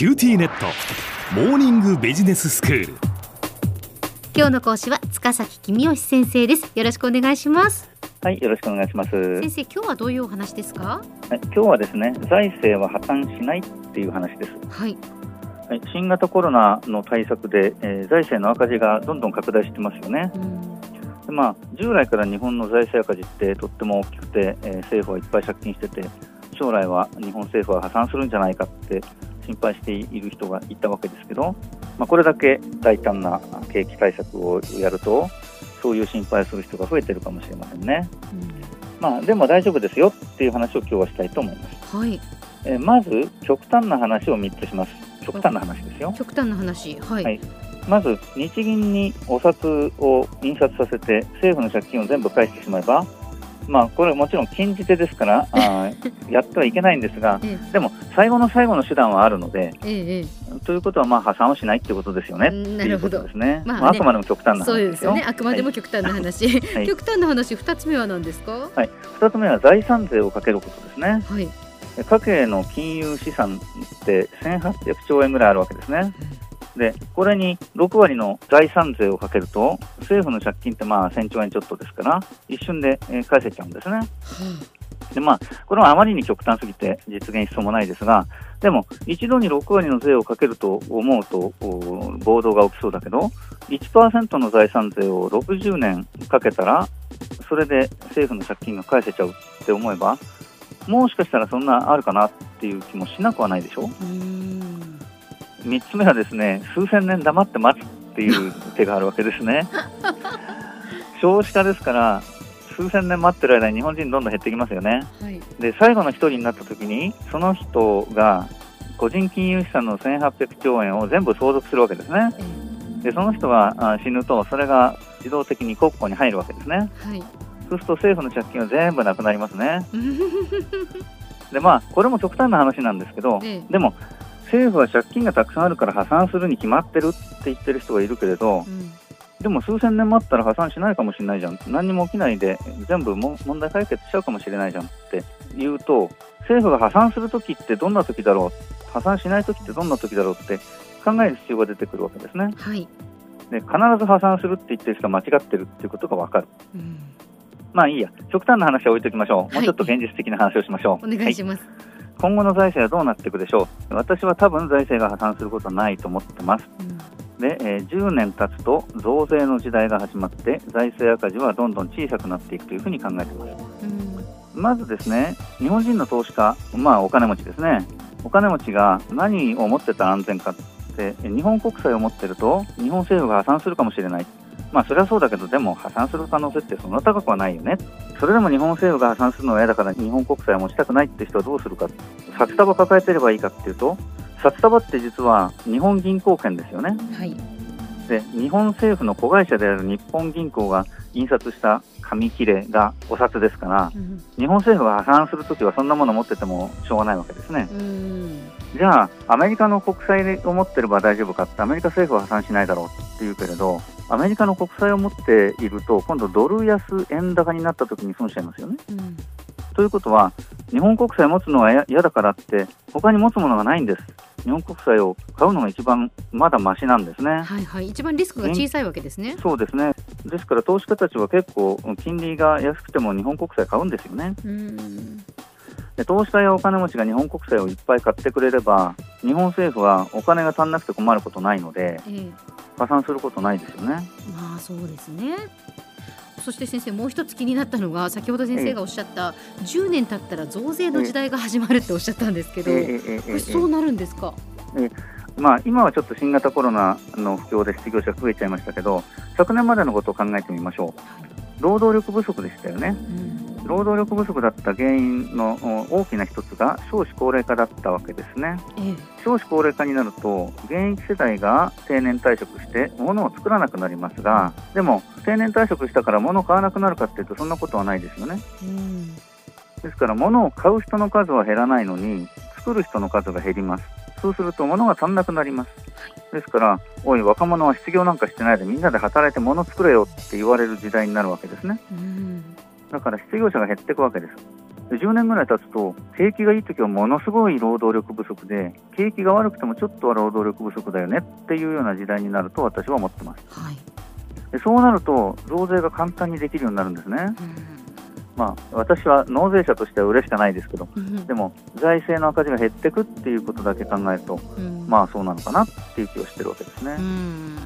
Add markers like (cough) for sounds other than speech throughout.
QTnet。モーニングビジネススクール。今日の講師は塚崎公義先生です。よろしくお願いします。はい、よろしくお願いします。先生今日はどういうお話ですか？はい今日はですね、財政は破綻しないっていう話です。はい。はい、新型コロナの対策で、えー財政の赤字がどんどん拡大してますよね。うん。でまあ、従来から日本の財政赤字ってとっても大きくて、えー政府はいっぱい借金してて、将来は日本政府は破産するんじゃないかって心配している人がいたわけですけど、まあ、これだけ大胆な景気対策をやると、そういう心配する人が増えてるかもしれませんね。まあ、でも大丈夫ですよっていう話を今日はしたいと思います。うんはいえーまず極端な話を3つします。極端な話ですよ。極端な話はい、はいまず日銀にお札を印刷させて政府の借金を全部返してしまえば、まあ、これはもちろん禁じ手ですから (laughs) あーやってはいけないんですがえでも最後の最後の手段はあるのでええええ。ということはまあ破産をしないってことですよね。うんっていうことですね。まあね。まあ、あくまでも極端な話そうですすよね。あくまでも極端な話、はい。極端な話二つ目は何ですか？はい、2つ目は財産税をかけることですね。はい。家計の金融資産って1800兆円ぐらいあるわけですね。で、これに6割の財産税をかけると、政府の借金ってまあ1000兆円ちょっとですから、一瞬でえー返せちゃうんですね。で、まあ、これはあまりに極端すぎて実現しそうもないですが、でも、一度に6割の税をかけると思うと、お暴動が起きそうだけど、1%の財産税を60年かけたら、それで政府の借金が返せちゃうって思えば、もしかしたらそんなあるかなっていう気もしなくはないでしょ。う3つ目はですね数千年黙って待つっていう手があるわけですね。(laughs) 少子化ですから数千年待ってる間に日本人どんどん減ってきますよね。はい。で最後の一人になった時にその人が個人金融資産の1800兆円を全部相続するわけですね。えでその人があ死ぬとそれが自動的に国庫に入るわけですね。えはい。そうすると政府の借金は全部なくなりますね。(laughs) でまあこれも極端な話なんですけど、ええ。でも政府は借金がたくさんあるから破産するに決まってるって言ってる人がいるけれどうん。でも数千年待ったら破産しないかもしれないじゃん。何にも起きないで全部も問題解決しちゃうかもしれないじゃんって言うと政府が破産するときってどんなときだろう？破産しないときってどんなときだろうって考える必要が出てくるわけですね。はい、で必ず破産するって言ってる人が間違ってるっていうことが分かる。うん、まあいいや。極端な話は置いときましょう、はい。もうちょっと現実的な話をしましょう。お願いします、今後の財政はどうなっていくでしょう？私は多分財政が破産することはないと思ってます。うん。で、えー10年経つと増税の時代が始まって財政赤字はどんどん小さくなっていくというふうに考えています。うん。まずですね日本人の投資家まあお金持ちですね。お金持ちが何を持ってたら安全かってえ日本国債を持ってると日本政府が破産するかもしれないまあそれはそうだけどでも破産する可能性ってそんな高くはないよね。それでも日本政府が破産するのは嫌だから日本国債を持ちたくないって人はどうするか。札束抱えてればいいかっていうと札束って実は日本銀行券ですよね。はい。で日本政府の子会社である日本銀行が印刷した紙切れがお札ですからうん。日本政府が破産するときはそんなもの持っててもしょうがないわけですね。うんじゃあアメリカの国債を持ってれば大丈夫かってアメリカ政府は破産しないだろうって言うけれどアメリカの国債を持っていると今度ドル安円高になったときに損しちゃいますよね。うん。ということは日本国債持つのはや嫌だからって他に持つものがないんです。日本国債を買うのが一番まだマシなんですね。はいはい。一番リスクが小さいわけですね。そうですね。ですから投資家たちは結構金利が安くても日本国債買うんですよね。うん。で投資家やお金持ちが日本国債をいっぱい買ってくれれば日本政府はお金が足んなくて困ることないのでええ。破産することないですよね。まあそうですね。そして先生もう一つ気になったのが先ほど先生がおっしゃった10年経ったら増税の時代が始まるっておっしゃったんですけど、そうなるんですか、まあ、今はちょっと新型コロナの不況で失業者が増えちゃいましたけど昨年までのことを考えてみましょう。労働力不足でしたよね。うん労働力不足だった原因のお大きな一つが少子高齢化だったわけですね。ええ。少子高齢化になると現役世代が定年退職して物を作らなくなりますがでも定年退職したから物を買わなくなるかっていうとそんなことはないですよね。うん。ですから物を買う人の数は減らないのに作る人の数が減ります。そうすると物が足んなくなります。ですからおい若者は失業なんかしてないでみんなで働いて物作れよって言われる時代になるわけですね。うんだから失業者が減っていくわけですで10年ぐらい経つと景気がいい時はものすごい労働力不足で景気が悪くてもちょっとは労働力不足だよねっていうような時代になると私は思ってますはい。でそうなると増税が簡単にできるようになるんですね、まあ、私は納税者としては嬉しかないですけどうんでも財政の赤字が減っていくっていうことだけ考えるとうんまあそうなのかなっていう気をしてるわけですねう。ん。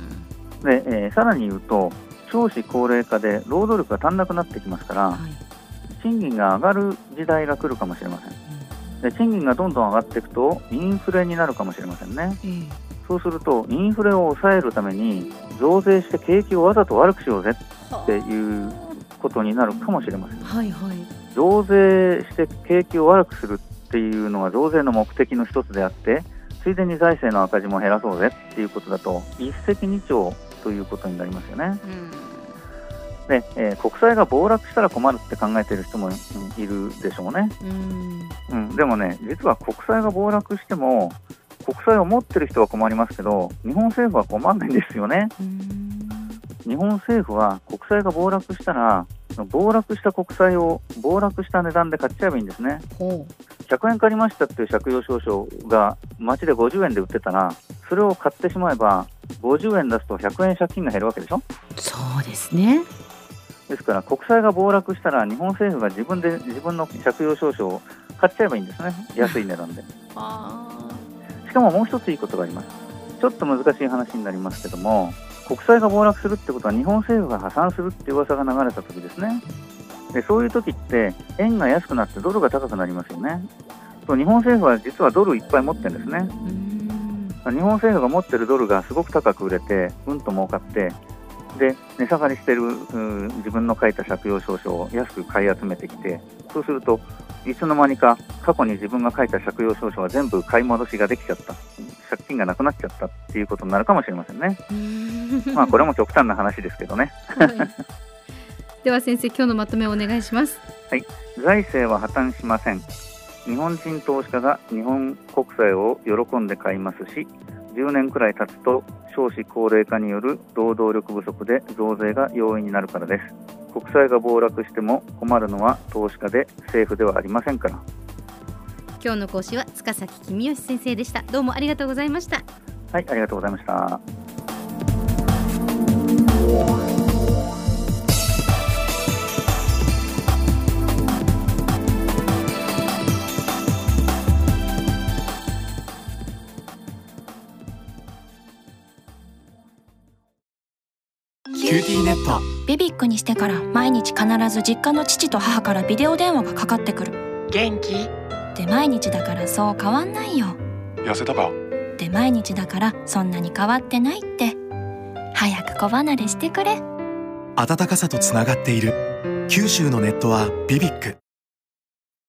で、えーさらに言うと、少子高齢化で労働力が足んなくなってきますから、はい。賃金が上がる時代が来るかもしれません。で賃金がどんどん上がっていくと、インフレになるかもしれませんね。ええそうすると、インフレを抑えるために、増税して景気をわざと悪くしようぜっていうことになるかもしれません。はいはい。増税して景気を悪くするっていうのは増税の目的の一つであって、ついでに財政の赤字も減らそうぜっていうことだと、一石二鳥ということになりますよね。うん。で、えー国債が暴落したら困るって考えている人も、うんいるでしょうね、うん。うん、でもね、実は国債が暴落しても、国債を持ってる人は困りますけど、日本政府は困らないんですよね。うん。日本政府は国債が暴落したら、暴落した国債を暴落した値段で買っちゃえばいいんですね。ほ100円借りましたっていう借用証書が街で50円で売ってたら、それを買ってしまえば、50円出すと100円借金が減るわけでしょ？う。そうですね。ですから国債が暴落したら日本政府が自分で自分の借用証書を買っちゃえばいいんですね、安い値段で。(laughs) あしかももう一ついいことがあります。ちょっと難しい話になりますけども、国債が暴落するってことは日本政府が破産するっていう噂が流れた時ですね。でそういう時って円が安くなってドルが高くなりますよね。そう日本政府は実はドルいっぱい持ってるんですね。あ。うん。日本政府が持ってるドルがすごく高く売れて、うんと儲かって、で値下がりしてるうん自分の書いた借用証書を安く買い集めてきて、そうすると、いつの間にか過去に自分が書いた借用証書は全部買い戻しができちゃった、借金がなくなっちゃったっていうことになるかもしれませんね。まあこれも極端な話ですけどね。はいでは先生今日のまとめをお願いします。財政は破綻しません日本人投資家が日本国債を喜んで買いますし10年くらい経つと少子高齢化による労働力不足で増税が容易になるからです国債が暴落しても困るのは投資家で政府ではありませんから今日の講師は塚崎君吉先生でした。どうもありがとうございました。はいありがとうございましたビビックにしてから毎日必ず実家の父と母からビデオ電話がかかってくる。元気？で毎日だからそう変わんないよ。痩せたか？で毎日だからそんなに変わってないって。早く子離れしてくれ。温かさとつながっている。九州のネットはビビック